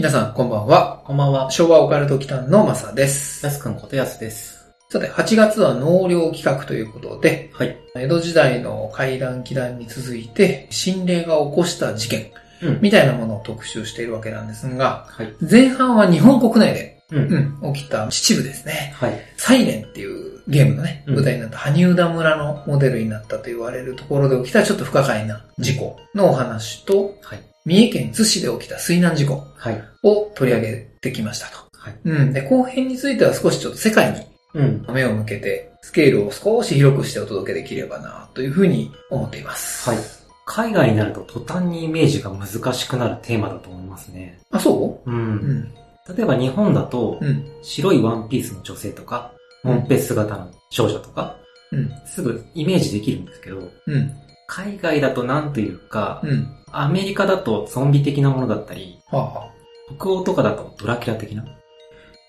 皆さんこんばんは。こんばんは。昭和オカルト期間のマサです。やすくんことやすです。さて、8月は納涼企画ということで、はい。江戸時代の怪談祈談に続いて、心霊が起こした事件、うん。みたいなものを特集しているわけなんですが、はい。前半は日本国内で、うん。うん、起きた秩父ですね。はい。サイレンっていうゲームのね、うん舞台になった羽生田村のモデルになったと言われるところで起きたちょっと不可解な事故のお話と、はい。三重県津市で起きた水難事故はい。を取り上げてきましたと。はい。うん。で、後編については少しちょっと世界にうん。目を向けて、スケールを少し広くしてお届けできればな、というふうに思っています。はい。海外になると途端にイメージが難しくなるテーマだと思いますね。あ、そう？う。ん。ん。例えば日本だと、うん。白いワンピースの女性とか、モンペ姿の少女とか、うん。すぐイメージできるんですけど、うん。海外だとなんというか、うん。アメリカだとゾンビ的なものだったり、はあ、はあ。北欧とかだとドラキュラ的な？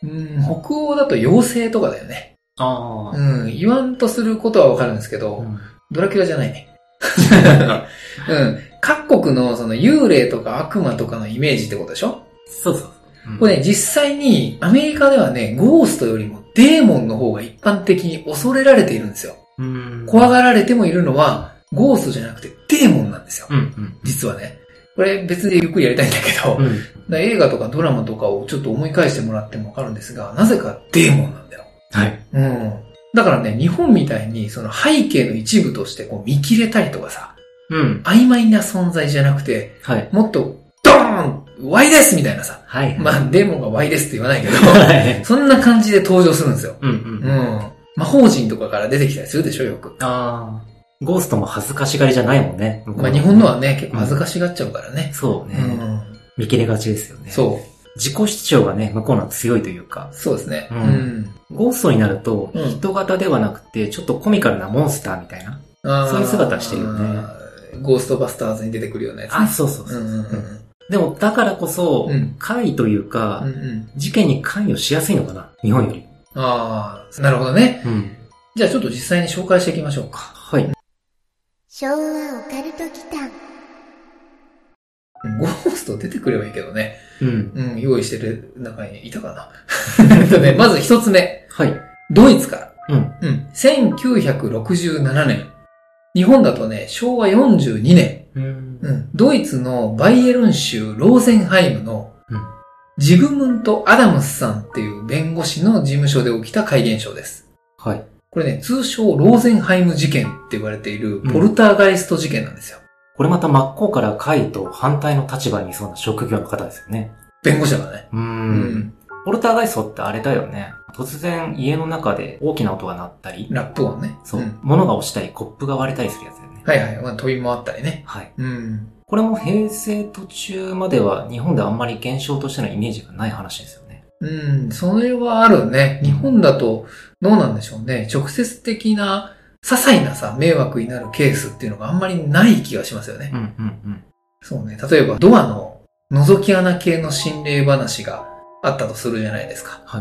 うん、北欧だと妖精とかだよね。あうん。言わんとすることはわかるんですけど、うん。ドラキュラじゃないね。うん。各国のその幽霊とか悪魔とかのイメージってことでしょ？そうそうこれね、実際にアメリカではね、ゴーストよりもデーモンの方が一般的に恐れられているんですよ。うん。怖がられてもいるのは、ゴーストじゃなくてデーモンなんですよ。うんうん。実はね。これ別でゆっくりやりたいんだけど、うん。だ映画とかドラマとかをちょっと思い返してもらってもわかるんですが、なぜかデーモンなんだよ。はい。うん。だからね、日本みたいにその背景の一部としてこう見切れたりとかさ、うん。曖昧な存在じゃなくて、はい。もっとドーン !Y ですみたいなさ。はい。まあ、デーモンが Y ですって言わないけど、はい。そんな感じで登場するんですよ。うんう。うんん。魔法陣とかから出てきたりするでしょ、よく。ああ。ゴーストも恥ずかしがりじゃないもんね。まあ、日本のはね、結構恥ずかしがっちゃうからね。そうね。うん。見切れがちですよね。う。そう。自己主張がね、向こうのは強いというか。そうですね。ううんん。ゴーストになると、うん人型ではなくて、ちょっとコミカルなモンスターみたいな。あーそういう姿してるよね。ゴーストバスターズに出てくるようなやつね。あ、そうそうそう。うんうんうんでも、だからこそ、うん怪というか、うん。うんうん。事件に関与しやすいのかな日本より。ああ、なるほどね。うん。じゃあちょっと実際に紹介していきましょうか。はい。昭和オカルト祈間ゴースト出てくればいいけどね。うん。うん、用意してる中にいたかな。えっとね、まず一つ目。はい。ドイツから。うん。うん。1967年。日本だとね、昭和42年。うん。うん。ドイツのバイエルン州ローゼンハイムのうん。ジグムント・アダムスさんっていう弁護士の事務所で起きた怪現象です。はい。これね、通称ローゼンハイム事件って言われているポルターガイスト事件なんですよ。これまた真っ向から怪と反対の立場にいそうな職業の方ですよね。弁護士だからね。う。。うんポルターガイストってあれだよね。突然家の中で大きな音が鳴ったり、ラップ音ね。そう、ん物が落ちたり、コップが割れたりするやつだよね。はいはい。まあ、飛び回ったりね。はい。うん。これも平成途中までは日本であんまり現象としてのイメージがない話ですよね。うん、それはあるね。日本だと、どうなんでしょうね。直接的な、些細なさ、迷惑になるケースっていうのがあんまりない気がしますよね。うんうんうん。そうね。例えば、ドアの覗き穴系の心霊話があったとするじゃないですか。は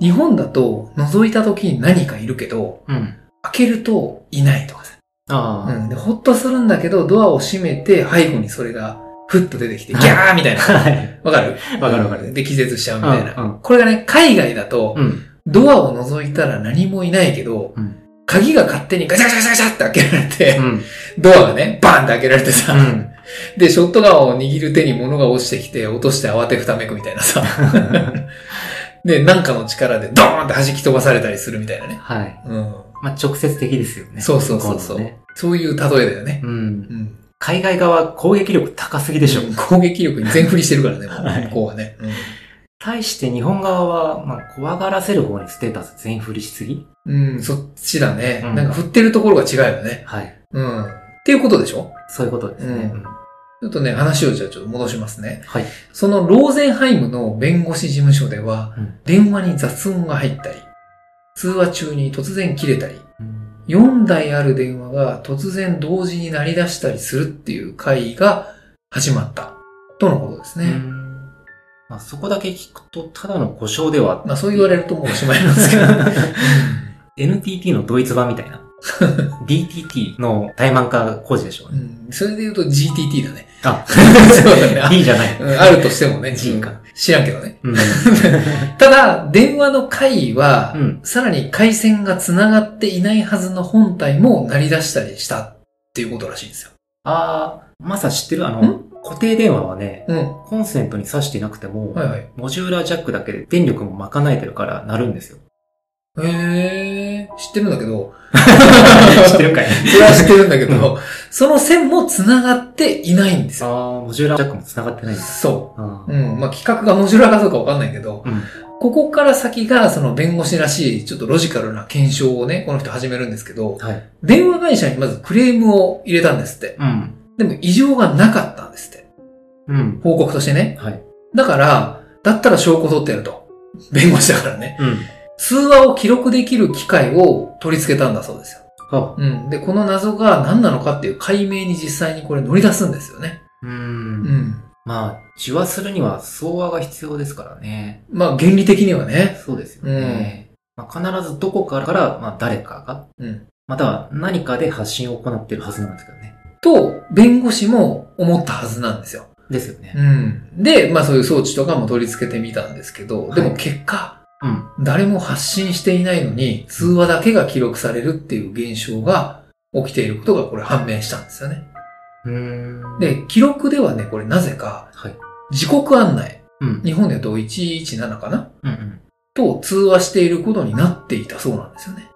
い。日本だと、覗いた時に何かいるけど、うん。開けるといないとかさ。ああ、うん。で、ほっとするんだけど、ドアを閉めて、背後にそれが、ふっと出てきて、ギはいャーみたいな。はい。わかる？わかるわかるで、気絶しちゃうみたいな。うんうんこれがね、海外だと、うん。ドアを覗いたら何もいないけど、うん。鍵が勝手にガチャガチャガチャって開けられて、うん。ドアがね、バーンって開けられてさ、うん。で、ショットガンを握る手に物が落ちてきて、落として慌てふためくみたいなさ。で、なんかの力でドーンって弾き飛ばされたりするみたいなね。はい。うん。まあ、直接的ですよね。そうそうそうそう、ねそういう例えだよね。うん。うん。海外側攻撃力高すぎでしょ。攻撃力に全振りしてるからね、もう はい向こうはね。対して日本側は、まあ、怖がらせる方にステータス全振りしすぎ？うん、うん、そっちだね。うんなんか振ってるところが違うよね。はい。うん。っていうことでしょ？そういうことですね。うんうんちょっとね、話をじゃあちょっと戻しますね。はい。そのローゼンハイムの弁護士事務所では、うん電話に雑音が入ったり、通話中に突然切れたり、うん4台ある電話が突然同時に鳴り出したりするっていう会が始まった。とのことですね。うんまあ、そこだけ聞くと、ただの故障では、まあそう言われるともうおしまいなんですけど。NTT のドイツ版みたいな。DTT の怠慢化工事でしょうね。うんそれで言うと GTT だね。あ、そうだね。あ D じゃない。うんあるとしてもね。G かうん知らんけどね。うん。ただ、電話の会は、うん。さらに回線が繋がっていないはずの本体も鳴り出したりしたっていうことらしいんですよ。あー、まさ知ってる？あのん、固定電話はね、うん。コンセントに挿していなくても、はいはい。モジュラージャックだけで電力も賄えてるから鳴るんですよ。へー、知ってるんだけど、知ってるかい？それは知ってるんだけど、その線も繋がっていないんですあよ。ー、モジュラージャックも繋がってないんだ。そあう。うん。まあ、企画が面白いかどうかわかんないけど、うん。ここから先がその弁護士らしいちょっとロジカルな検証をね、この人始めるんですけど、はい。電話会社にまずクレームを入れたんですって。うん。でも異常がなかったんですって。うん。報告としてね。はい。だから、だったら証拠取ってやると。弁護士だからね。うん。通話を記録できる機械を取り付けたんだそうですよ。あ、うん。で、この謎が何なのかっていう解明に実際にこれ乗り出すんですよね。う。うんん。まあ、受話するには相話が必要ですからね。まあ、原理的にはね。そうですよね。まあ、必ずどこからから、まあ、誰かが、うん。または何かで発信を行っているはずなんですけどね。と、弁護士も思ったはずなんですよ。ですよね。うん。で、まあそういう装置とかも取り付けてみたんですけど、でもはい結果、うん。誰も発信していないのに、通話だけが記録されるっていう現象が起きていることがこれ判明したんですよね。うーん。、で、記録ではね、これなぜか、はい。時刻案内、うん。日本で言うと117かな？うんうん。と通話していることになっていたそうなんですよね。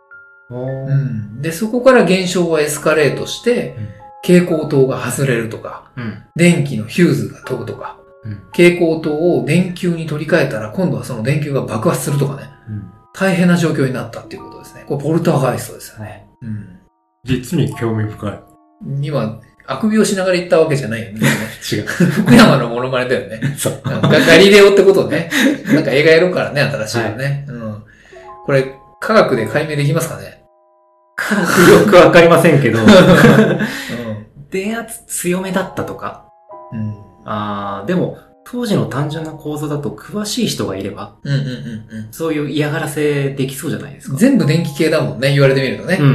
うん。で、そこから現象はエスカレートして、蛍光灯が外れるとか、うん。電気のヒューズが飛ぶとか、うん。蛍光灯を電球に取り替えたら今度はその電球が爆発するとかね、うん。大変な状況になったっていうことですね。これポルターガイストですよね。ね。うん。実に興味深い。今、あくびをしながら言ったわけじゃないよね。違う。福山のモノマネだよね。そう。ガガリレオってことね。なんか映画やるからね、新しいのね。うん。これ、科学で解明できますかね？よくわかりませんけど、う電圧強めだったとか。ん。うん。あー、でも、当時の単純な構造だと詳しい人がいれば、うんうんうんそういう嫌がらせできそうじゃないですか。うん。全部電気系だもんね、言われてみるとねうん。うん。う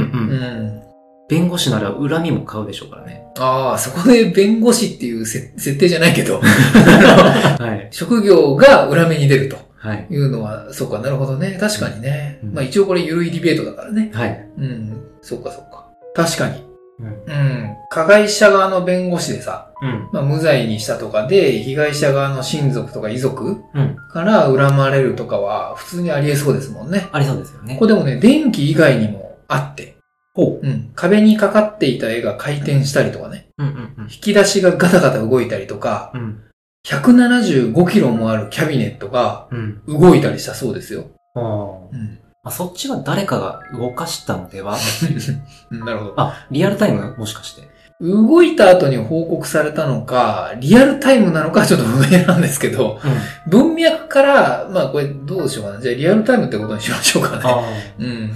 ん。弁護士なら恨みも買うでしょうからね。ああ、そこで弁護士っていうせ設定じゃないけど、はい。職業が裏目に出るとはい。いうのは、そっか、なるほどね。確かにね。うんまあ一応これゆるいディベートだからね。はい。うん。そっかそっか。確かに。うん。うん。加害者側の弁護士でさ、うん。まあ無罪にしたとかで、被害者側の親族とか遺族うん。から恨まれるとかは普通にありえそうですもんね。ありそうですよね。これでもね、電気以外にもあって、ほうん。壁にかかっていた絵が回転したりとかね。う。うんうん引き出しがガタガタ動いたりとか、うん。うん。175キロもあるキャビネットがうん。動いたりしたそうですよ。あーうん。あ、そっちは誰かが動かしたのでは？なるほど。あ、リアルタイムもしかして。動いた後に報告されたのか、リアルタイムなのかはちょっと不明なんですけど、うん。文脈から、まあこれどうしようかな。じゃあリアルタイムってことにしましょうかね。あうん。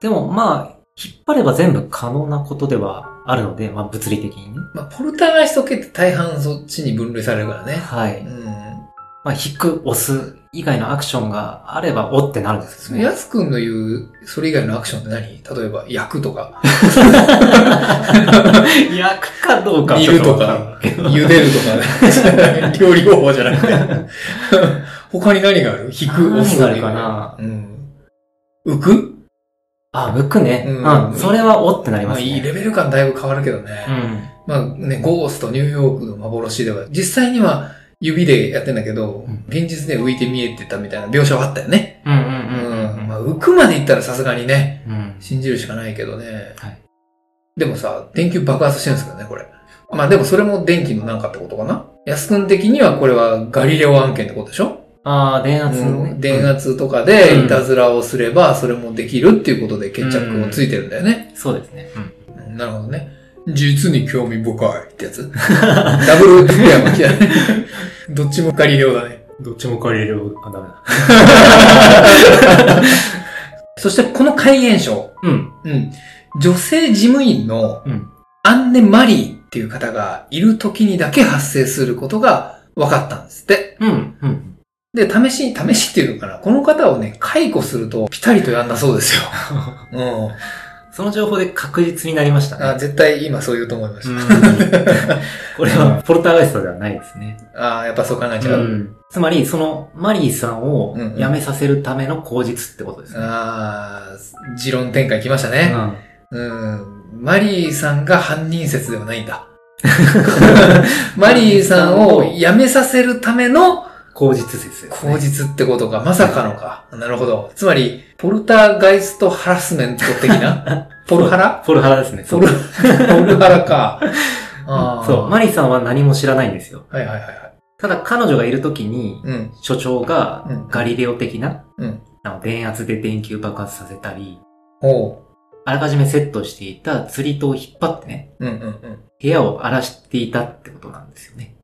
でも、まあ、引っ張れば全部可能なことではあるので、まあ、物理的にね。まあポルターガイスト系って大半そっちに分類されるからね。はい。うん。まあ、引く、押す以外のアクションがあれば、おってなるんですね。やすくんの言う、それ以外のアクションって何？例えば、焼くとか、焼くかどうか煮るとか、茹でるとかね。料理方法じゃなくて。他に何がある？引く、押す。何があるかな？うん。浮く？あ、向くね。ううんん。それはおってなりまあますね。いいレベル感だいぶ変わるけどね。うん。まあね、ゴースト、ニューヨークの幻では、実際には指でやってんだけど、うん現実で浮いて見えてたみたいな描写はあったよね。うんうんううんん。まあ浮くまでいったらさすがにね、うん。信じるしかないけどね。はい。でもさ、電球爆発してるんですけどね、これ。まあでもそれも電気のなんかってことかな？安くん的にはこれはガリレオ案件ってことでしょ？ああ、電圧のね。うん電圧とかでうんいたずらをすればそれもできるっていうことで決着をついてるんだよね。そうですね。うん。うんなるほどね。実に興味深いってやつ？ダブルペア巻きだね。どっちもガリレオだね。どっちも借りる。あ、ダメだ。そしてこの怪現象。うん。うん。女性事務員のうん。アンネ・マリーっていう方がいる時にだけ発生することが分かったんですって。うん。うん。で、試し、試しっていうのかな。この方をね、解雇するとピタリとやんだそうですよ。うん。その情報で確実になりましたあね。絶対今そう言うと思いましうん。これはポルターガイストではないですね。た。ああ、やっぱそう考えちゃう。うん。つまり、そのマリーさんをうんうん辞めさせるための口実ってことですね。ああ、持論展開来ましたね。うん。うん。マリーさんが犯人説ではないんだ。マリーさんを辞めさせるための口実説ですね。口実ってことか。まさかのか。なるほど。つまり、ポルターガイストハラスメント的な？ポルハラ？ポルハラですね。ポル、ポルハラか。そう。マリーさんは何も知らないんですよ。はいはいはいはい。ただ彼女がいる時に、うん。所長がうんガリレオ的な、うん電圧で電球爆発させたり。あらかじめセットしていた釣り糸を引っ張ってね、うんうんうん。部屋を荒らしていたってことなんですよね。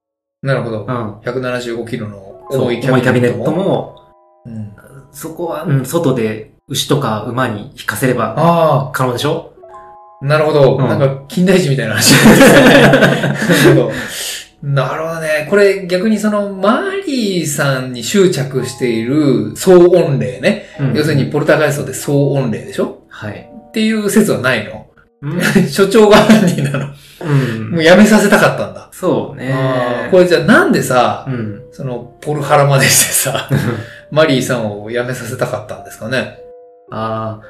なるほどう。ん。175キロの重いキャビネットも。うん、そこは、うん、外で牛とか馬に引かせればあ可能でしょ？あ、なるほど。うんなんか、近代史みたいな話ですね。なるほど。なるほどね。これ逆にそのマリーさんに執着している騒音霊ね。うん要するにポルターガイストで騒音霊でしょ？はい。っていう説はないの？うん。所長が犯人なの。うんもうやめさせたかったんだ。そうねこれじゃあなんでさ、うん。そのポルハラまでしてさ、マリーさんを辞めさせたかったんですかね。ああ、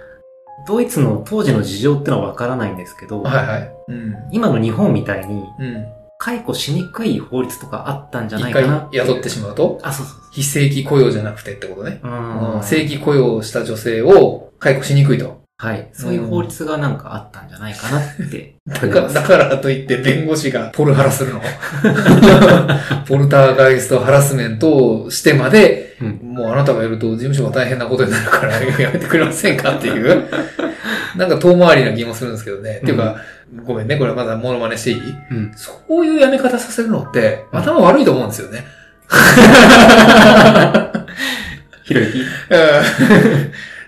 ドイツの当時の事情ってのはわからないんですけど、はいはい。うん。今の日本みたいにうん。解雇しにくい法律とかあったんじゃない一かな回雇ってしまうと、あ、そうそう非正規雇用じゃなくてってことね。そう。ん。正規雇用した女性を解雇しにくいと。はい。そういう法律がなんかあったんじゃないかなって。だからだからといって弁護士がポルハラするの ポルターガイストハラスメントをしてまで、うんもうあなたがやると事務所が大変なことになるからやめてくれませんかっていう、なんか遠回りな気もするんですけどね。っていうか、ごめんね、これまだモノマネしていい？うん。そういうやめ方させるのって、頭悪いと思うんですよね。ひろゆき？うん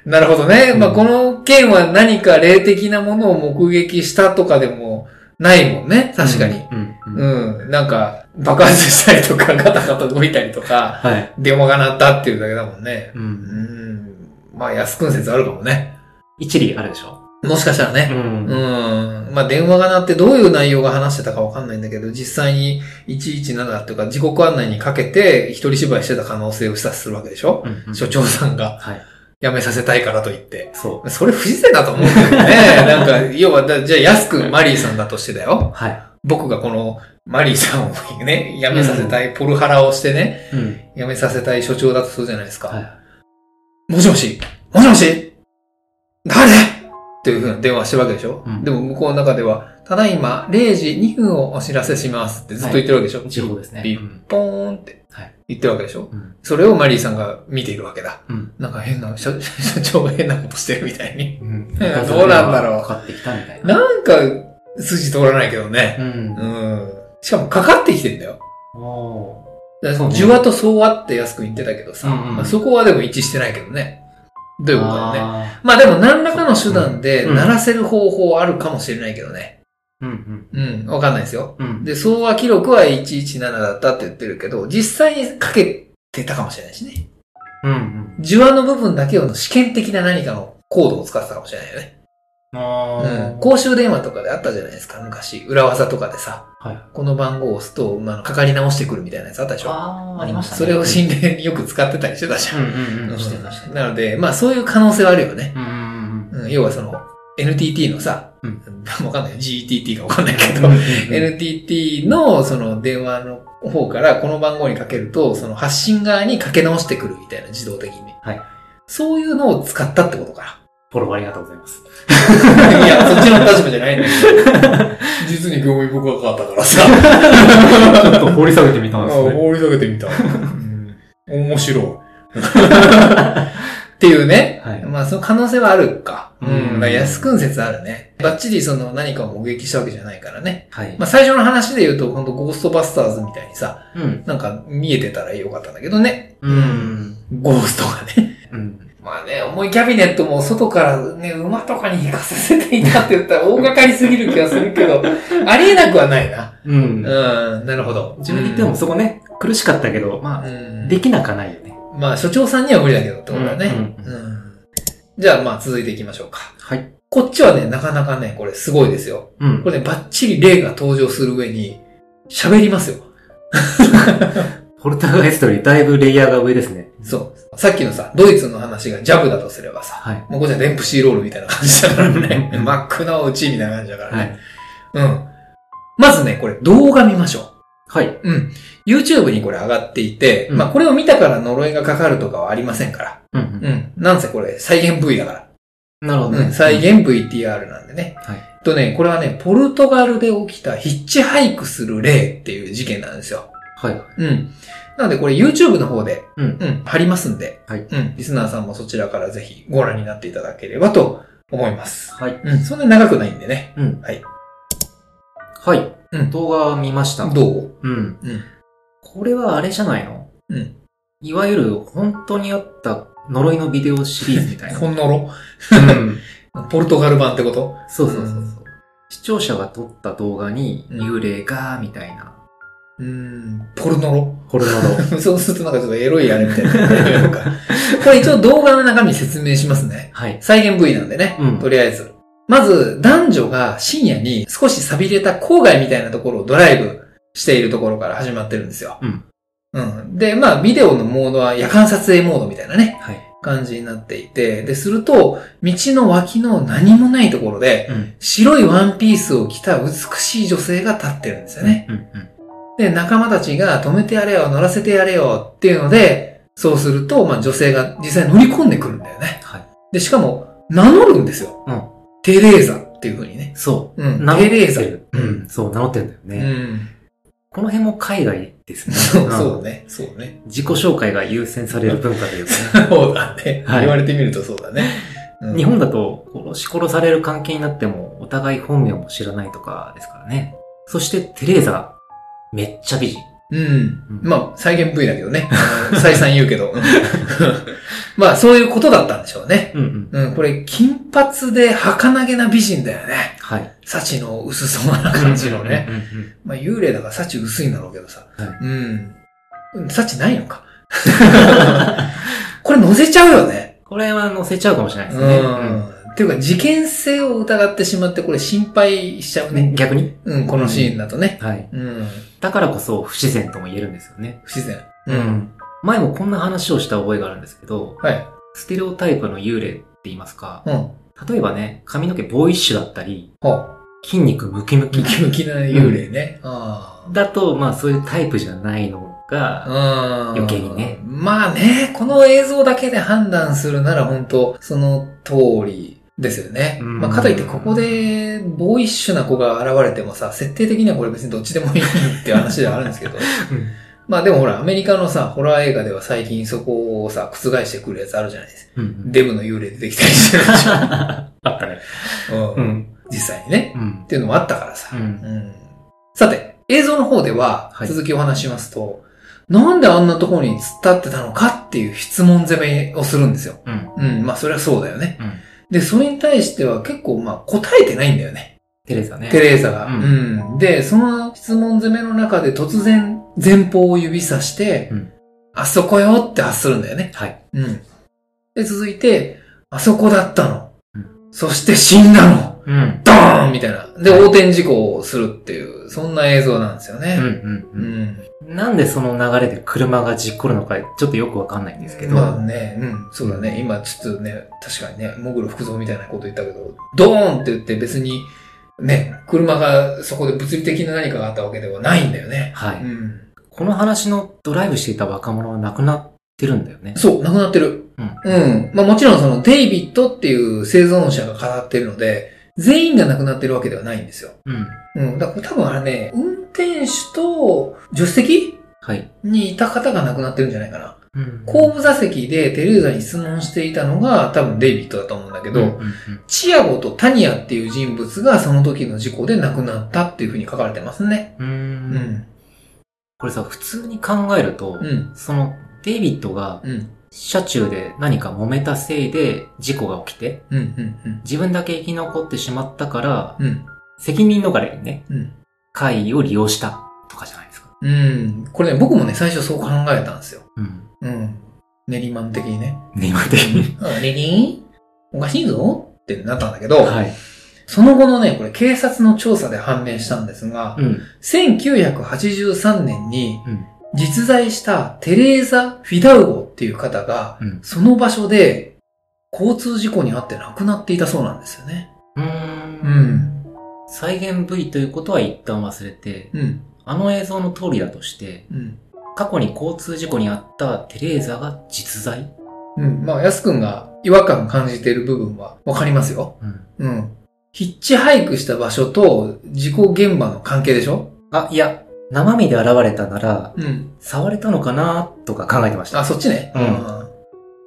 なるほどね。まあ、この件は何か霊的なものを目撃したとかでもないもんね。確かに。うん。うん。うん。なんか、爆発したりとか、ガタガタ動いたりとか、はい。電話が鳴ったっていうだけだもんね。う。うんん。まあ、安くん説あるかもね。一理あるでしょ？もしかしたらね。んうん。まあ、電話が鳴ってどういう内容が話してたかわかんないんだけど、実際に117っていうか、時刻案内にかけて、一人芝居してた可能性を示唆するわけでしょ、うん。所長さんがはい。辞めさせたいからと言って。そう。それ不自然だと思うんだよね。なんか、要は、だじゃあ安くマリーさんだとしてだよ。はい。僕がこのマリーさんをね、辞めさせたい、ポルハラをしてね、うん。辞めさせたい所長だとするじゃないですか。はい。もしもしもしもし誰？っていうふうな電話してるわけでしょ、うんでも向こうの中では、ただいま0時2分をお知らせしますってずっと言ってるわけでしょ、地方ですね。ピッうんポーンってはい。言ってるわけでしょ？うん。それをマリーさんが見ているわけだ。うん。なんか変な、所所長が変なことしてるみたいに。うんどうなんだろうかかってきたみたいな。なんか、筋通らないけどね。うんう。ん。しかもかかってきてんだよ。おそうね受話と総話って安く言ってたけどさ、まあ、そこはでも一致してないけどね。どういうことだよね。あまあでも何らかの手段でうん鳴らせる方法あるかもしれないけどね。ーうんうん、わかんないですよ。うん。うん。で、総話記録は117だったって言ってるけど、実際にかけてたかもしれないしね。うんうん。受話の部分だけをの試験的な何かのコードを使ってたかもしれないよね。あうん。公衆電話とかであったじゃないですか、昔。裏技とかでさ、はい。この番号を押すと、まあ、かかり直してくるみたいなやつあったでしょああ、ありましたね。それを心霊によく使ってたりしてたじゃん。うんうんうん。してたしてた。なので、まあそういう可能性はあるよね。うんうんうん。うん、要はその、NTT のさ、うんわかんない。GTT かわかんないけど、NTT のその電話の方からこの番号にかけると、その発信側にかけ直してくるみたいな自動的に。はい。そういうのを使ったってことか。フォローありがとうございます。いや、そっちの立場じゃないんだけど。実に興味深かったからさ。ちょっと掘り下げてみたんですね。放り下げてみた。うん、面白い。っっていうね。はいまあ、その可能性はあるか。ううんん。だから安くん説あるね。バッチリその何かを目撃したわけじゃないからね。はい。まあ、最初の話で言うと、本当ゴーストバスターズみたいにさ、うん。なんか見えてたらよかったんだけどね。うん。ゴーストがね。うん。まあね、重いキャビネットも外からね、馬とかに行かせていたって言ったら大掛かりすぎる気がするけど、ありえなくはないな。うん。うん、なるほど。自分で言ってもそこね、苦しかったけど、まあ、うん、できなかないよね。まあ、所長さんには無理だけどってことだね。ううんんじゃあ、まあ、続いていきましょうか。はい。こっちはね、なかなかね、これすごいですよ。うんこ。れね、バッチリ例が登場する上に、喋りますよ。ポルターガイストよりだいぶレイヤーが上ですね。そう。さっきのさ、ドイツの話がジャブだとすればさ、はい。もうこっちはデンプシーロールみたいな感じだからね。マックのうちみたいな感じだからはね。い。うん。まずね、これ動画見ましょはい。う。うん。YouTube にこれ上がっていて、うんまあこれを見たから呪いがかかるとかはありませんから。うん。うん。なんせこれ再現 V だから。なるほどね。うん。再現 VTR なんでね。はい。とね、これはね、ポルトガルで起きたヒッチハイクする例っていう事件なんですよ。はい。うん。なのでこれ YouTube の方で、うん。うん、貼りますんで、はいうん、リスナーさんもそちらからぜひご覧になっていただければと思います。はい。うん、そんなに長くないんでね。うん。はい。はい。うん動画見ました。どう？うん。うん。これはあれじゃないの？うん。いわゆる本当にあった呪いのビデオシリーズみたいな。ほんのろ？うん。ポルトガル版ってこと？そうそうそうそううん。視聴者が撮った動画にうん幽霊が、みたいな。うーん、ポルノロ？ホルノロ。そうするとなんかちょっとエロいあれみたいな。これ一応動画の中身説明しますね。はい。再現 V なんでね。うんとりあえず。まず、男女が深夜に少し錆びれた郊外みたいなところをドライブしているところから始まってるんですよ。うん。うん。で、まあ、ビデオのモードは夜間撮影モードみたいなね、はい。感じになっていて、で、すると、道の脇の何もないところで、うん。白いワンピースを着た美しい女性が立ってるんですよね。うん。うん。で、仲間たちが止めてやれよ、乗らせてやれよっていうので、そうすると、まあ女性が実際乗り込んでくるんだよね。はい。で、しかも、名乗るんですよ。うん。テレーザっていう風にね。そう。うん。名乗ってテレーザ。る。うん。そう、名乗ってるんだようね。ん。この辺も海外ですね。そう、んそうね。そうね。自己紹介が優先される文化というかね。そうだね。はい言われてみるとそうだね。うん日本だと殺し殺される関係になってもお互い本名も知らないとかですからね。そしてテレーザ、めっちゃ美人。うん。うんまあ、再現 V だけどね。再三言うけど。うん まあ、そういうことだったんでしょうね。うんうん。うん、これ、金髪で儚げな美人だよね。はい。幸の薄そうな感じのね。うんうんうん。まあ、幽霊だから幸薄いんだろうけどさ。はいうん。うん幸ないのか。これ乗せちゃうよね。これは載せちゃうかもしれないですうね。ん。っていうか、事件性を疑ってしまって、これ心配しちゃううんね。逆に？うん、このシーンだとね。はい。うん。だからこそ不自然とも言えるんですよね。不自然。う。前もこんな話をした覚えがあるんですけど、はい。ステレオタイプの幽霊って言いますか、うん。例えばね、髪の毛ボーイッシュだったり、ほ筋肉ムキムう。キムキムキな幽霊ね。あだと、まあそういうタイプじゃないのが、あ。余計にね。まあね、この映像だけで判断するなら本当その通りですよね。うんまあかといってここでボーイッシュな子が現れてもさ、設定的にはこれ別にどっちでもいいって話ではあるんですけど。まあでもほら、アメリカのさ、ホラー映画では最近そこをさ、覆してくるやつあるじゃないですか。うんうんデブの幽霊出てきたりしてるでしあったね。ょ。う。うんん。実際にね。うんっ。ていうのもあったからさ。うんうんさて、映像の方では、はい続きをお話しますと、なんであんなところに突っ立ってたのかっていう質問攻めをするんですよ。うん。うん、まあそれはそうだよね。うん。で、それに対しては結構まあ答えてないんだよね。テレサね。テレーザが。ううんん。で、その質問攻めの中で突然前方を指さして、うんあそこよって発するんだよね。はい。うん。で、続いて、あそこだったの。うんそして死んだの。うん。ドーンみたいな。で、はい横転事故をするっていう、そんな映像なんですよね。うんうんううん。ん。なんでその流れで車が事故るのか、ちょっとよくわかんないんですけど。まあね、うん、そうだね。今ちょっとね、確かにね、モグロ福蔵みたいなこと言ったけど、ドーンって言って別に、ね、車がそこで物理的な何かがあったわけではないんだよね。はい。うん。この話のドライブしていた若者は亡くなってるんだよね。そう、亡くなってる。うん。うん。まあもちろんそのデイビッドっていう生存者が語ってるので、全員が亡くなってるわけではないんですよ。うん。うん。だから多分あれね、運転手と助手席はい。にいた方が亡くなってるんじゃないかな。うん後部座席でテレーザに質問していたのが多分デイビッドだと思うんだけど、うんうんうんチアゴとタニアっていう人物がその時の事故で亡くなったっていうふうに書かれてますね。うー。うんん。これさ、普通に考えると、うん。その、デイビッドがうん。車中で何か揉めたせいで事故が起きて、うん。うん。自分だけ生き残ってしまったから、うん。うん。責任逃れにね、うん。会議を利用したとかじゃないですか。うん。これね、僕もね、最初そう考えたんですよ。うん。うん。練馬マン的にね。ね、今的に？あ、レディーおかしいぞってなったんだけど、はい。その後のね、これ警察の調査で判明したんですが、うん。1983年にうん。実在したテレーザ・フィダウゴっていう方が、うん。その場所で交通事故に遭って亡くなっていたそうなんですよね。うー。うんん。再現部位ということは一旦忘れて、うん。あの映像の通りだとして、うん。過去に交通事故に遭ったテレーザが実在？うん。まあ、ヤスくんが違和感感じている部分はわかりますよ。うん。うん。ヒッチハイクした場所と事故現場の関係でしょ？あ、いや、生身で現れたなら、うん。触れたのかなとか考えてました。あ、そっちね。うん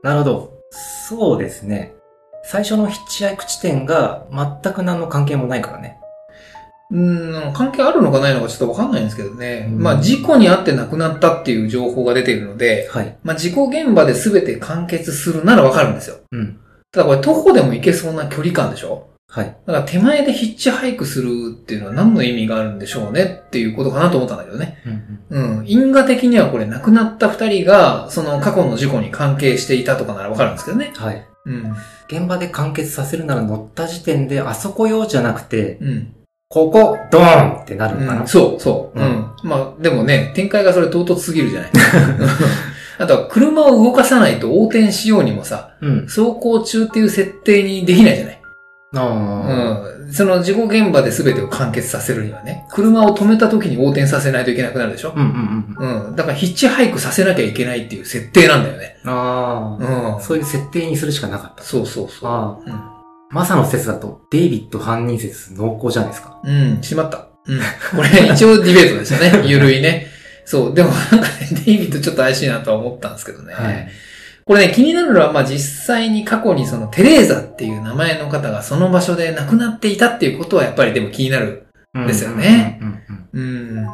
なるほど。そうですね。最初のヒッチハイク地点が全く何の関係もないからね。うん、関係あるのかないのかちょっとわかんないんですけどね。うんまあ、事故に遭って亡くなったっていう情報が出ているので、はい。まあ、事故現場で全て完結するならわかるんですよ。うん。ただこれ徒歩でも行けそうな距離感でしょ？はい。だから手前でヒッチハイクするっていうのは何の意味があるんでしょうねっていうことかなと思ったんだけどね。うんうん。因果的にはこれ亡くなった二人が、その過去の事故に関係していたとかならわかるんですけどね。はい。うん。現場で完結させるなら乗った時点であそこ用じゃなくて、うん。ここ、ドーンってなるのかな、うん、そう、そう。ううんん。まあ、でもね、展開がそれ唐突すぎるじゃない？あとは、車を動かさないと横転しようにもさ、うん。走行中っていう設定にできないじゃない？あうん。その事故現場で全てを完結させるにはね、車を止めた時に横転させないといけなくなるでしょ？あ。うんうんうん。うん。だからヒッチハイクさせなきゃいけないっていう設定なんだよね。ああ、うん。そういう設定にするしかなかった。そうそうそう。あうん。マサの説だと、デイビッド犯人説濃厚じゃないですか。うん、しまった。うん。これ一応ディベートですよね。ゆるいね。そう。でもなんかね、デイビッドちょっと怪しいなとは思ったんですけどね。はい。これね、気になるのは、まあ実際に過去にそのテレーザっていう名前の方がその場所で亡くなっていたっていうことはやっぱりでも気になる。ですよねうんうんうんうん。うん。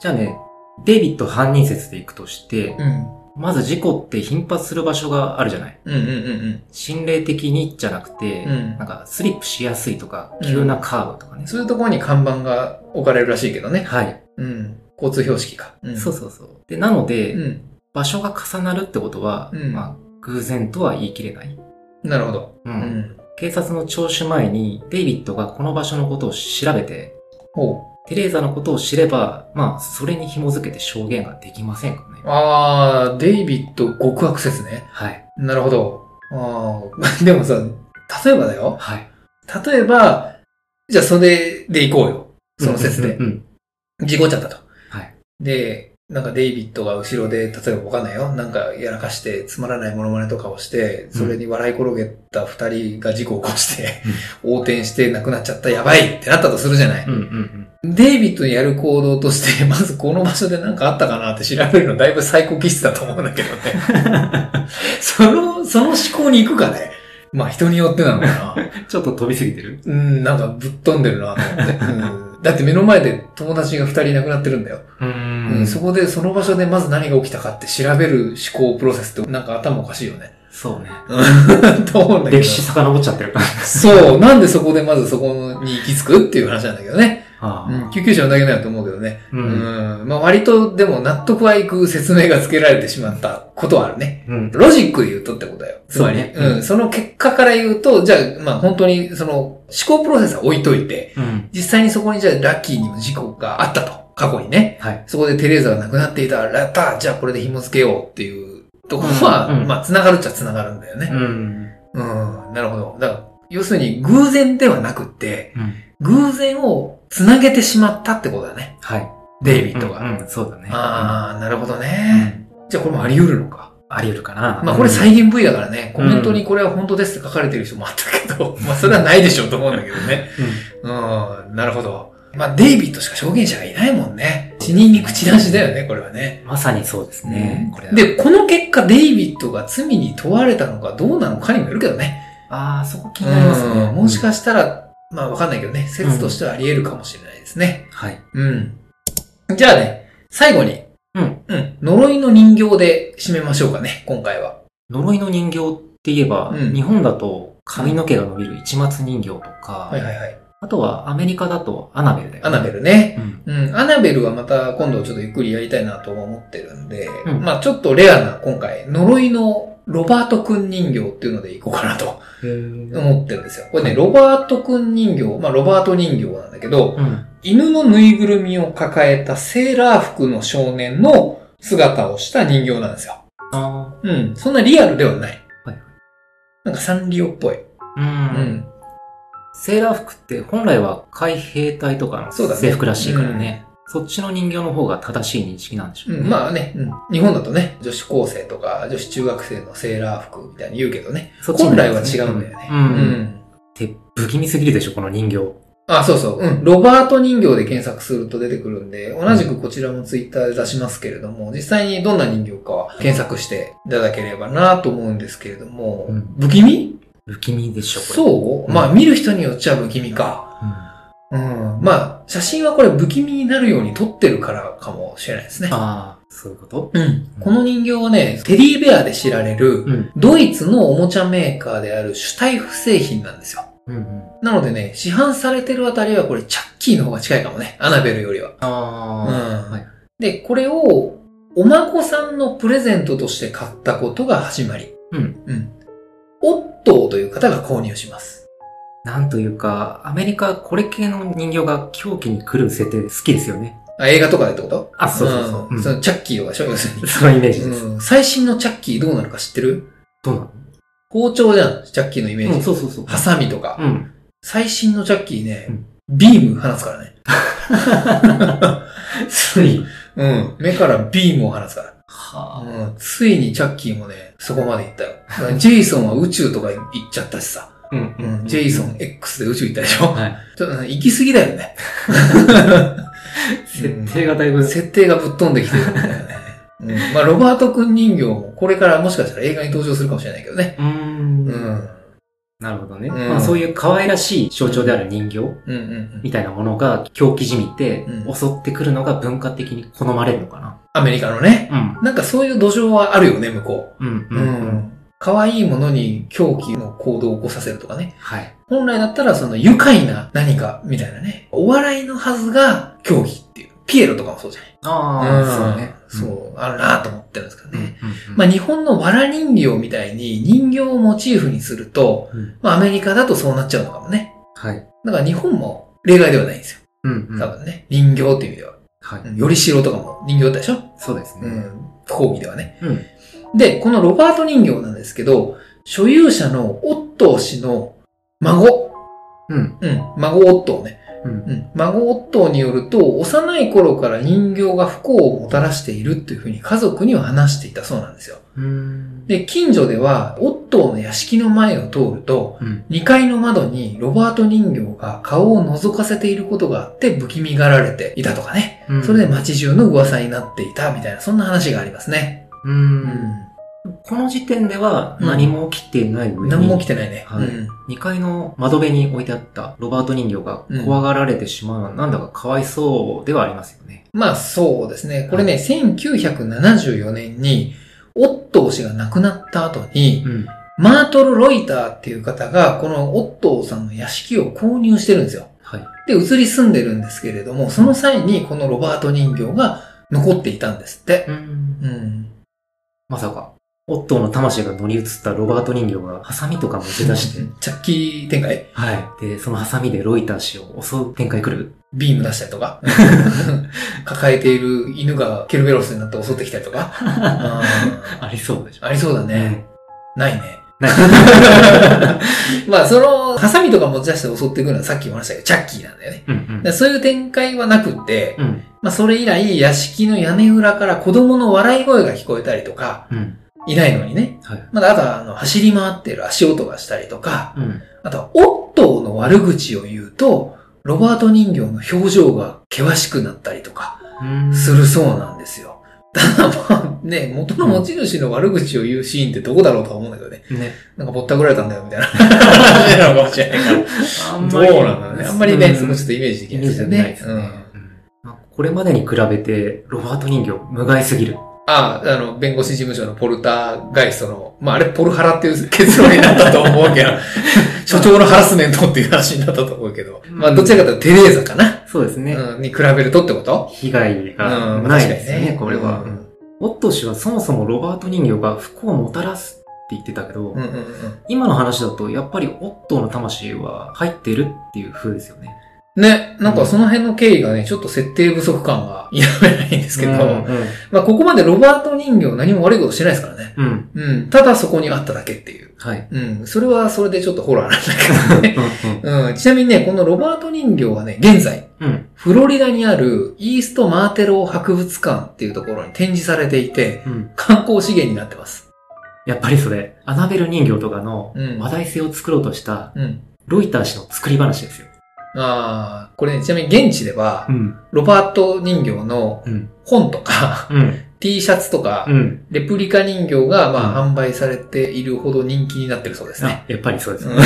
じゃあね、デイビッド犯人説でいくとして、うん。まず事故って頻発する場所があるじゃない？うんうんうん心霊的にじゃなくて、うんなんかスリップしやすいとか、うん急なカーブとかね。そういうところに看板が置かれるらしいけどね。はい、うん。交通標識か。うん。そうそうそう。で、なので、うん。場所が重なるってことは、うんまあ、偶然とは言い切れない。なるほど。う。うんん。警察の聴取前に、デイビッドがこの場所のことを調べて、ほテレーザのことを知れば、まあ、それに紐づけて証言ができませんかねう。。あー、デイビッド極悪説ね。はい。なるほど。あー でもさ、例えばだよ。はい。例えば、じゃあそれで行こうよ。その説でうん。うん事故っちゃったと。はい。で、なんかデイビッドが後ろで、例えばわかんないよ。なんかやらかして、つまらないモノマネとかをして、それに笑い転げた二人が事故を起こして、横転して亡くなっちゃった、やばいってなったとするじゃない。うんうんうん。デイビッドにやる行動として、まずこの場所で何かあったかなって調べるのだいぶサイコ気質だと思うんだけどね。その、その思考に行くかね。まあ人によってなのかな。ちょっと飛びすぎてる？うん、なんかぶっ飛んでるなと思って。うんだって目の前で友達が二人亡くなってるんだよ。ううんそこでその場所でまず何が起きたかって調べる思考プロセスってなんか頭おかしいよね。そうね。う んと思うんだけど。歴史遡っちゃってるから。そう。なんでそこでまずそこに行き着くっていう話なんだけどね。あうん、救急車のだけだよと思うけどね。う。うんん。まあ割とでも納得はいく説明がつけられてしまったことはあるね。うん。ロジックで言うとってことだよ。つまり、そうねうん。その結果から言うと、じゃあ、まあ本当にその思考プロセスは置いといて、うん。実際にそこにじゃあラッキーにも事故があったと。過去にね。はい。そこでテレーザが亡くなっていたら、やったーじゃあこれで紐付けようっていうところは、うんうんまあ繋がるっちゃ繋がるんだよね。うん。うん。なるほど。だから、要するに偶然ではなくって、うん。偶然を繋げてしまったってことだね。はい。デイビッドが。うん、うんそうだね。ああ、なるほどうね。ん。じゃあこれもあり得るのか？あり得るかな。まあこれうん再現部位だからね、コメントにこれは本当ですって書かれてる人もあったけど、まあそれはないでしょうと思うんだけどね。うん、なるほど。まあデイビッドしか証言者がいないもんね。死人に口出しだよね、これはね。まさにそうですね。これはで、この結果、デイビッドが罪に問われたのかどうなのかにもよるけどね。ああ、そこ気になりますね。うんもしかしたら、まあわかんないけどね、説としてはあり得るかもしれないですね。はい。うん。じゃあね、最後に、うん。うん、呪いの人形で締めましょうかね、今回は。呪いの人形って言えば、うん日本だと髪の毛が伸びる市松人形とか、はいはいはい。あとはアメリカだとアナベルだよね。アナベルね。うん。うん、アナベルはまた今度ちょっとゆっくりやりたいなと思ってるんで、うんまあちょっとレアな今回、呪いのロバートくん人形っていうのでいこうかなと思ってるんですよ。これね、ロバートくん人形、まあロバート人形なんだけど、うん。犬のぬいぐるみを抱えたセーラー服の少年の姿をした人形なんですよ。あうん。そんなリアルではない。はいなんかサンリオっぽい。あ。うん。セーラー服って本来は海兵隊とかの制服らしいからね。そっちの人形の方が正しい認識なんでしょうね。うん、まあね、うん、日本だとね、女子高生とか女子中学生のセーラー服みたいに言うけどね。そっちに本来は違うんだよね。うん。うんって不気味すぎるでしょ、この人形。あ、そうそう。うん。ロバート人形で検索すると出てくるんで、同じくこちらもツイッターで出しますけれども、実際にどんな人形かは検索していただければなと思うんですけれども、うん不気味？不気味でしょ、これ。そう、うんまあ見る人によっちゃ不気味か。うん。うん。まあ、写真はこれ不気味になるように撮ってるからかもしれないですね。ああ、そういうこと？うん。この人形はね、テディベアで知られる、うん。ドイツのおもちゃメーカーであるシュタイフ製品なんですよ。うんうん。なのでね、市販されてるあたりはこれチャッキーの方が近いかもね。アナベルよりは。ああ、うんはい。で、これを、お孫さんのプレゼントとして買ったことが始まり。うん。うん。オットーという方が購入します。なんというか、アメリカこれ系の人形が狂気に来る設定好きですよね。あ、映画とかでってこと？あ、そうそうそう。うんんそのチャッキーとかでしょ要するに。そのイメージです。うん。最新のチャッキーどうなるか知ってる？どうなの？包丁じゃん、チャッキーのイメージ。うん、そうそうそう。ハサミとか。うん。最新のチャッキーね、うんビーム放つからね。つい。うん。目からビームを放つから。はうん、ついにチャッキーもね、そこまで行ったよ。ジェイソンは宇宙とか行っちゃったしさ。あ。うんうん、ジェイソン X で宇宙行ったでしょ、はい。ちょっとね行き過ぎだよね。設定がだいぶ、設定がぶっ飛んできてるんだよね。うん、まあ、ロバート君人形もこれからもしかしたら映画に登場するかもしれないけどね。うーんう。ん。なるほどね。うんまあそういう可愛らしい象徴である人形うんうんみたいなものが狂気じみてうん襲ってくるのが文化的に好まれるのかアメリカのね。な。なんかそういう土壌はあるよね、向こうん。うん。う。うん。うん。可愛いものに狂気の行動を起こさせるとかね。はい。本来だったらその愉快な何かみたいなね。お笑いのはずが狂気っていう。ピエロとかもそうじゃない？ああ、そうね。そう、あるなと思ってるんですけどうん。ね。うん。まあ日本の藁人形みたいに人形をモチーフにすると、うんまあアメリカだとそうなっちゃうのかもね。はい。だから日本も例外ではないんですよ。うん。うん多分ね。人形っていう意味では。はい。うんよりしろとかも人形だったでしょ？そうですね。うん。講義ではね。うん。で、このロバート人形なんですけど、所有者のオットー氏の孫。うん。うん。孫オットーね。うん。うん。孫オットーによると、幼い頃から人形が不幸をもたらしているっていうふうに家族には話していたそうなんですよ。うん。で、近所では、オットーの屋敷の前を通ると、うん。2階の窓にロバート人形が顔を覗かせていることがあって不気味がられていたとかね。うんそれで街中の噂になっていたみたいな、そんな話がありますね。う。。うんこの時点では何も起きていない上に、何も起きてないね。はいうん2階の窓辺に置いてあったロバート人形が怖がられてしまうのはなんだかかわいそうではありますよね。まあそうですね。これね、1974年に、オットー氏が亡くなった後に、うん。マートル・ロイターっていう方が、このオットーさんの屋敷を購入してるんですよ。はい。で、移り住んでるんですけれども、その際にこのロバート人形が残っていたんですって。うんうん。まさか、オットーの魂が乗り移ったロバート人形がハサミとか持ち出して、チャッキー展開はい。で、そのハサミでロイター氏を襲う展開来るビーム出したりとか、抱えている犬がケルベロスになって襲ってきたりとか。あ ありそうでしょ。ーありそうだね。ないね。ない。まあ、その、ハサミとか持ち出して襲ってくるのはさっきも話したけど、チャッキーなんだよね。うんでそういう展開はなくって、うん。うん。まあ、それ以来、屋敷の屋根裏から子供の笑い声が聞こえたりとか、うん。いないのにね。はい。まだ、あとは、あの、走り回っている足音がしたりとか、うん。あとは、オットーの悪口を言うと、ロバート人形の表情が険しくなったりとか、するそうなんですよ。ただまあね、元の持ち主の悪口を言うシーンってどこだろうとは思うんだけどね。ね。なんかぼったくられたんだよみたいな話なのかもしれないから。あ どうなんだろうね。あんまりね、うんそこちょっとイメージできないですよね。うん。これまでに比べて、ロバート人形、無害すぎる。ああ、あの、弁護士事務所のポルターガイストの、まあ、あれポルハラっていう結論になったと思うけど、所長のハラスメントっていう話になったと思うけど、まあ、どちらかというとテレーザかな、そうですね。うん、に比べるとってこと？被害がうんないですよね、これは。うんオットー氏はそもそもロバート人形が不幸をもたらすって言ってたけど、うんうんうん。今の話だとやっぱりオットーの魂は入ってるっていう風ですよね。ね、なんかその辺の経緯がね、ちょっと設定不足感が否めないんですけど、うんまあここまでロバート人形何も悪いことしてないですからね。うん。うん。ただそこにあっただけっていう。はい。うん。それはそれでちょっとホラーなんだけどね。うんうん。ちなみにね、このロバート人形はね、現在、うん。フロリダにあるイーストマーテロー博物館っていうところに展示されていて、うん。観光資源になってます。やっぱりそれ、アナベル人形とかのうん話題性を作ろうとしたうん。ロイター氏の作り話ですよ。ああ、これね、ちなみに現地では、ん。ロバート人形のうん。本とか、うん。T シャツとか、うん。レプリカ人形が、まあ、販売されているほど人気になってるそうですね。あ、やっぱりそうですね。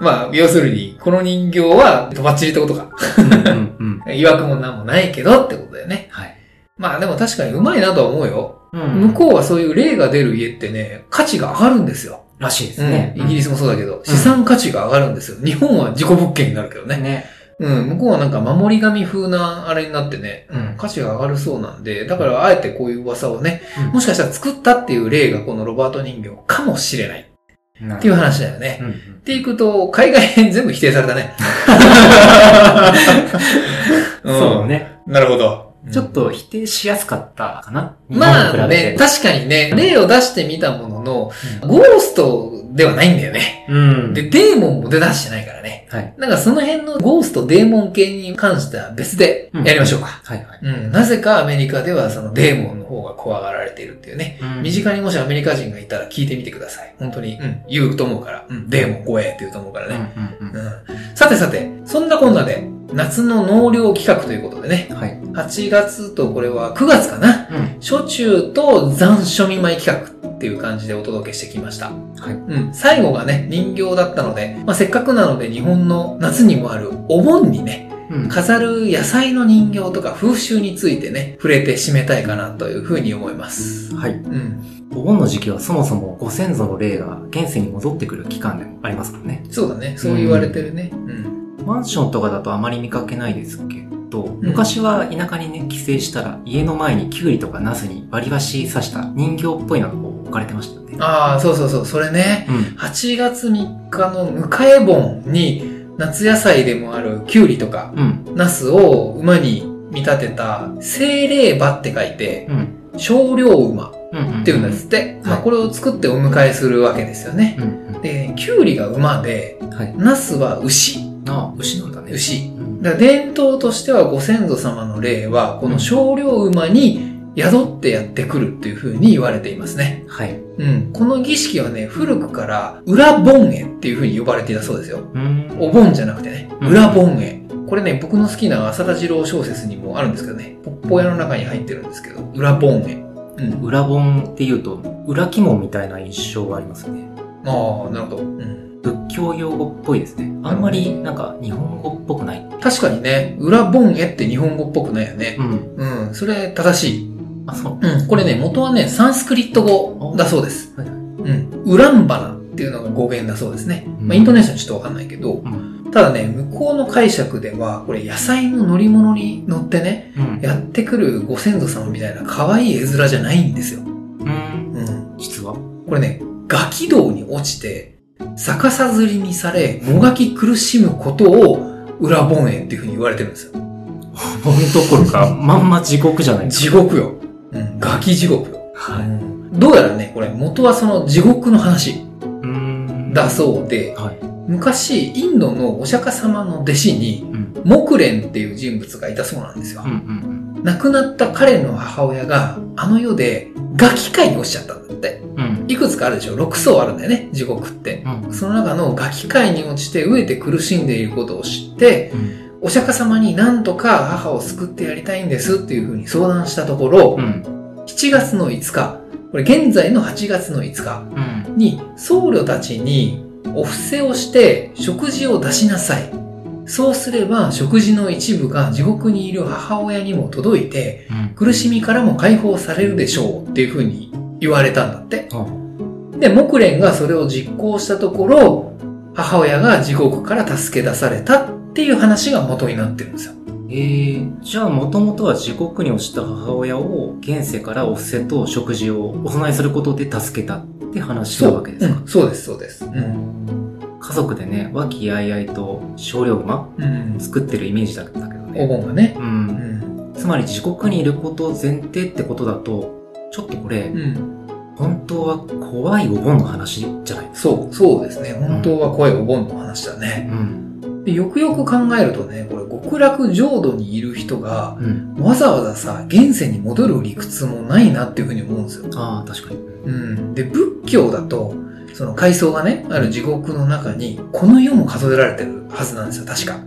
まあ、要するに、この人形は、とばっちりってことか。うんうんうん。曰くもなんもないけどってことだよね。はい。まあでも確かにうまいなとは思うよ。う向こうはそういう霊が出る家ってね、価値が上がるんですよ。らしいですうんね。イギリスもそうだけど、資産価値が上がるんですよ。日本は自己物件になるけどね。ね。うん、向こうはなんか守り神風なあれになってね、うん価値が上がるそうなんで、だからあえてこういう噂をね、うんもしかしたら作ったっていう例がこのロバート人形かもしれないなっていう話だよね。うんうんっていくと、海外編全部否定されたね。そうね。うん。なるほど。ちょっと否定しやすかったかな？まあ日本に比べてね、確かにね、例を出してみたものの、ゴーストではないんだよね。うん。で、デーモンも出だしてないからね。はい。なんかその辺のゴースト、デーモン系に関しては別でやりましょうか。はいはい。うん。なぜかアメリカではそのデーモンの方が怖がられているっていうね。身近にもしアメリカ人がいたら聞いてみてください。本当に、うん、言うと思うから。うん、デーモン怖えって言うと思うからうんね。うんうん。さてさて、そんなこんなで、夏の納涼企画ということでね。うん。はい。8月とこれは9月かな？うん。初中と残暑見舞い企画っていう感じでお届けしてきました。はい。うん。最後がね、人形だったので、まあ、せっかくなので日本の夏にもあるお盆にね、うん。飾る野菜の人形とか風習についてね、触れて締めたいかなというふうに思います。はい。うん。お盆の時期はそもそもご先祖の霊が現世に戻ってくる期間でもありますからね。そうだね。そう言われてるね。うん。マンションとかだとあまり見かけないですけど、昔は田舎にね、帰省したら家の前にキュウリとかナスに割り箸刺した人形っぽいのがこう置かれてましたよね。ああ、そうそうそう。それね。うん。8月3日の迎え盆に夏野菜でもあるキュウリとかうん。ナスを馬に見立てた精霊馬って書いてうん。少量馬うん。うん。っていうんですって。まあはいこれを作ってお迎えするわけですよね。うん。で、キュウリが馬で、うん。はい。ナスは牛。ああ、牛なんだね。牛。うん。だ伝統としてはご先祖様の霊はこの少量馬に宿ってやってくるっていう風に言われていますね。はい。うん。この儀式はね、古くから裏盆会っていう風に呼ばれていたそうですよ。うん。お盆じゃなくてね、うん裏盆会。これね、僕の好きな浅田次郎小説にもあるんですけどね、ポッポ屋の中に入ってるんですけど、裏盆会。うん。裏本っていうと、裏鬼門みたいな印象がありますね。ああ、なるほど。うん。仏教用語っぽいですね。あんまりなんか日本語っぽくない。確かにね、裏盆会って日本語っぽくないよね。うん。うん。それ正しい。あ、そう。うん。これね、元はね、サンスクリット語だそうです。うん。ウランバナっていうのが語源だそうですね。うんまあ、イントネーションちょっとわかんないけど、うん。ただね、向こうの解釈では、これ野菜の乗り物に乗ってね、うん。やってくるご先祖様みたいな可愛い絵面じゃないんですよ。うん。うん。実は？これね、ガキ道に落ちて、逆さずりにされ、もがき苦しむことを、裏盆会っていうふうに言われてるんですよ。本どころか、まんま地獄じゃないです地獄よ。うん。ガキ地獄よ。か。はい。どうやらね、これ元はその地獄の話うん。だそうで、はい。昔、インドのお釈迦様の弟子に、うん。木蓮っていう人物がいたそうなんですようん。うん亡くなった彼の母親が、あの世で、ガキ界に落ちちゃったんだって。うん。うん。いくつかあるでしょ ?6 層あるんだよね、地獄って。うん。その中のガキ界に落ちて飢えて苦しんでいることを知って、お釈迦様になんとか母を救ってやりたいんですっていうふうに相談したところ、うん。7月の5日、これ現在の8月の5日うん。に僧侶たちにお布施をして食事を出しなさい。そうすれば食事の一部が地獄にいる母親にも届いてうん。苦しみからも解放されるでしょうっていうふうに言われたんだって。あで、木蓮がそれを実行したところ、母親が地獄から助け出されたっていう話が元になってるんですよ。えー、じゃあもともとは地獄に落ちた母親を現世からお布施と食事をお供えすることで助けたって話なわけですか？うん、そうです、そうです。うん。家族でね、和気あいあいと少量馬うん。作ってるイメージだったけどおね。盆がね。う。うんん。つまり地獄にいること前提ってことだと、ちょっとこれ、うん。本当は怖いお盆の話じゃないですか？そう、そうですね。本当は怖いお盆の話だね。うん。でよくよく考えるとね、これ極楽浄土にいる人が、うん。わざわざさ、現世に戻る理屈もないなっていうふうに思うんですよ。ああ、確かに。うん。で、仏教だと、その階層がね、ある地獄の中に、この世も数えられてるはずなんですよ、確か。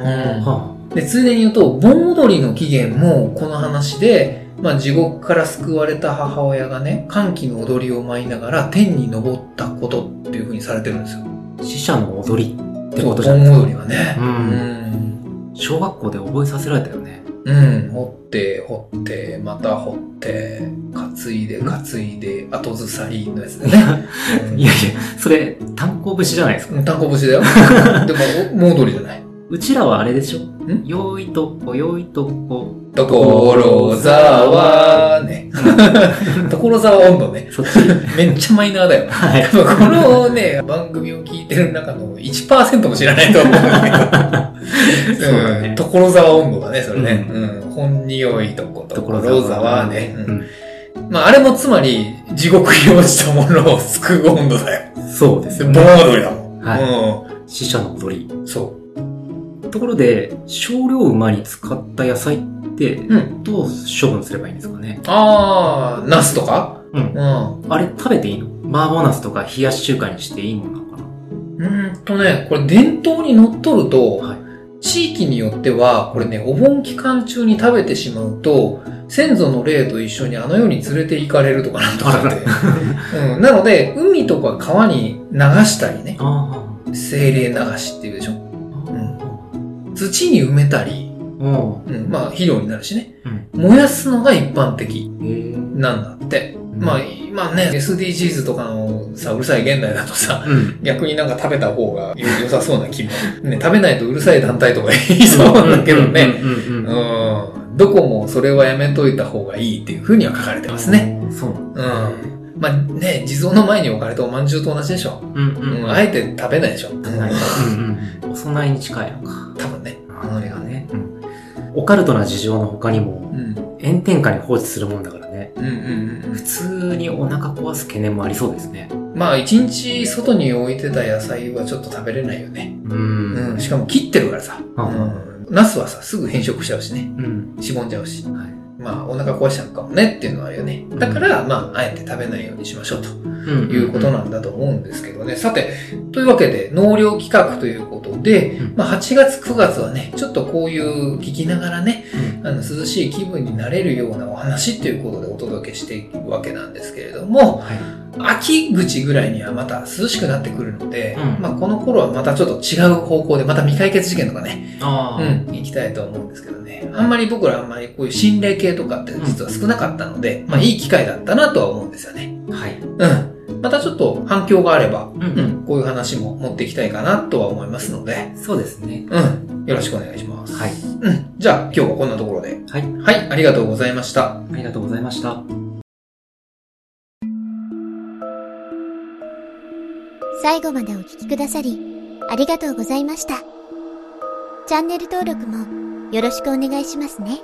はで、ついでに言うと、盆踊りの起源もこの話で、まあ地獄から救われた母親がね、歓喜の踊りを舞いながら天に昇ったことっていうふうにされてるんですよ。あ、死者の踊りってことじゃないですか。盆踊りはね。うんうん。小学校で覚えさせられたよね。うん。掘って、掘って、また掘って、担いで、担いで、後ずさりのやつでね。う んいやいや、それ、炭鉱節じゃないですか。単行節だよ。でも、お盆踊りじゃない。うちらはあれでしょ？ん？よいとこ、よいとこ。所沢ね。所沢温度ね。そっち。めっちゃマイナーだよ。はい。このね、番組を聞いてる中の1%も知らないと思うんだけど。そうだねん所沢温度だね、それね。うん。本匂いとこと、所沢ね。まあ、あれもつまり、地獄に落ちたものを救う温度だよ。そうです盆よね。踊りだもん。は死者の踊り。うん。そところで、少量馬に使った野菜って、う。うん。どう処分すればいいんですかね？あー、ナスとか？うん。うん。あれ食べていいの？麻婆ナスとか冷やし中華にしていいものなのかな？うーんとね、これ伝統にのっとると、はい地域によっては、これね、お盆期間中に食べてしまうと、先祖の霊と一緒にあの世に連れて行かれるとかなんとかって。うん、なので、海とか川に流したりね、あ精霊流しっていうでしょ。あ。土に埋めたり、うん。まあ肥料になるしね。うん。燃やすのが一般的。なんだって。まあ、今ね、SDGs とかのさ、うるさい現代だとさ、うん。逆になんか食べた方が良良さそうな気も。ね、食べないとうるさい団体とか言いそうなんだけどね。どこもそれはやめといた方がいいっていう風には書かれてますね。そう。うん。まあね、地蔵の前に置かれたお饅頭と同じでしょ。うんうん。あえて食べないでしょ。うんうんうんうん。お供えに近いのか。多分ね。あれがね。うん。オカルトな事情の他にもう、ん。炎天下に放置するもんだからね。うんうんうん普通にお腹壊す懸念もありそうですね。うん。まあ、一日外に置いてた野菜はちょっと食べれないよね。ううん。ん。しかも切ってるからさ。ううんん。ナスはさ、すぐ変色しちゃうしね。うん。しぼんじゃうし。はい。まあ、お腹壊しちゃうかもねっていうのはあるよね。だから、まあ、あえて食べないようにしましょうとうんいうことなんだと思うんですけどね。さて、というわけで、納涼企画ということでうん、まあ、8月9月はね、ちょっとこういう聞きながらね、うんあの、涼しい気分になれるようなお話っていうことでお届けしていくわけなんですけれども、はい。秋口ぐらいにはまた涼しくなってくるので、うんまあ、この頃はまたちょっと違う方向で、また未解決事件とかね。うん、行きたいと思うんですけどね。あんまり僕らあんまりこういう心霊系とかって実は少なかったので、まあいい機会だったなとは思うんですよね。はい。うん。またちょっと反響があれば、うんうん、こういう話も持っていきたいかなとは思いますので、そうですね。うん、よろしくお願いします。はい。うん。じゃあ今日はこんなところで。はい。はい、ありがとうございました。ありがとうございました。最後までお聴きくださり、ありがとうございました。チャンネル登録もよろしくお願いしますね。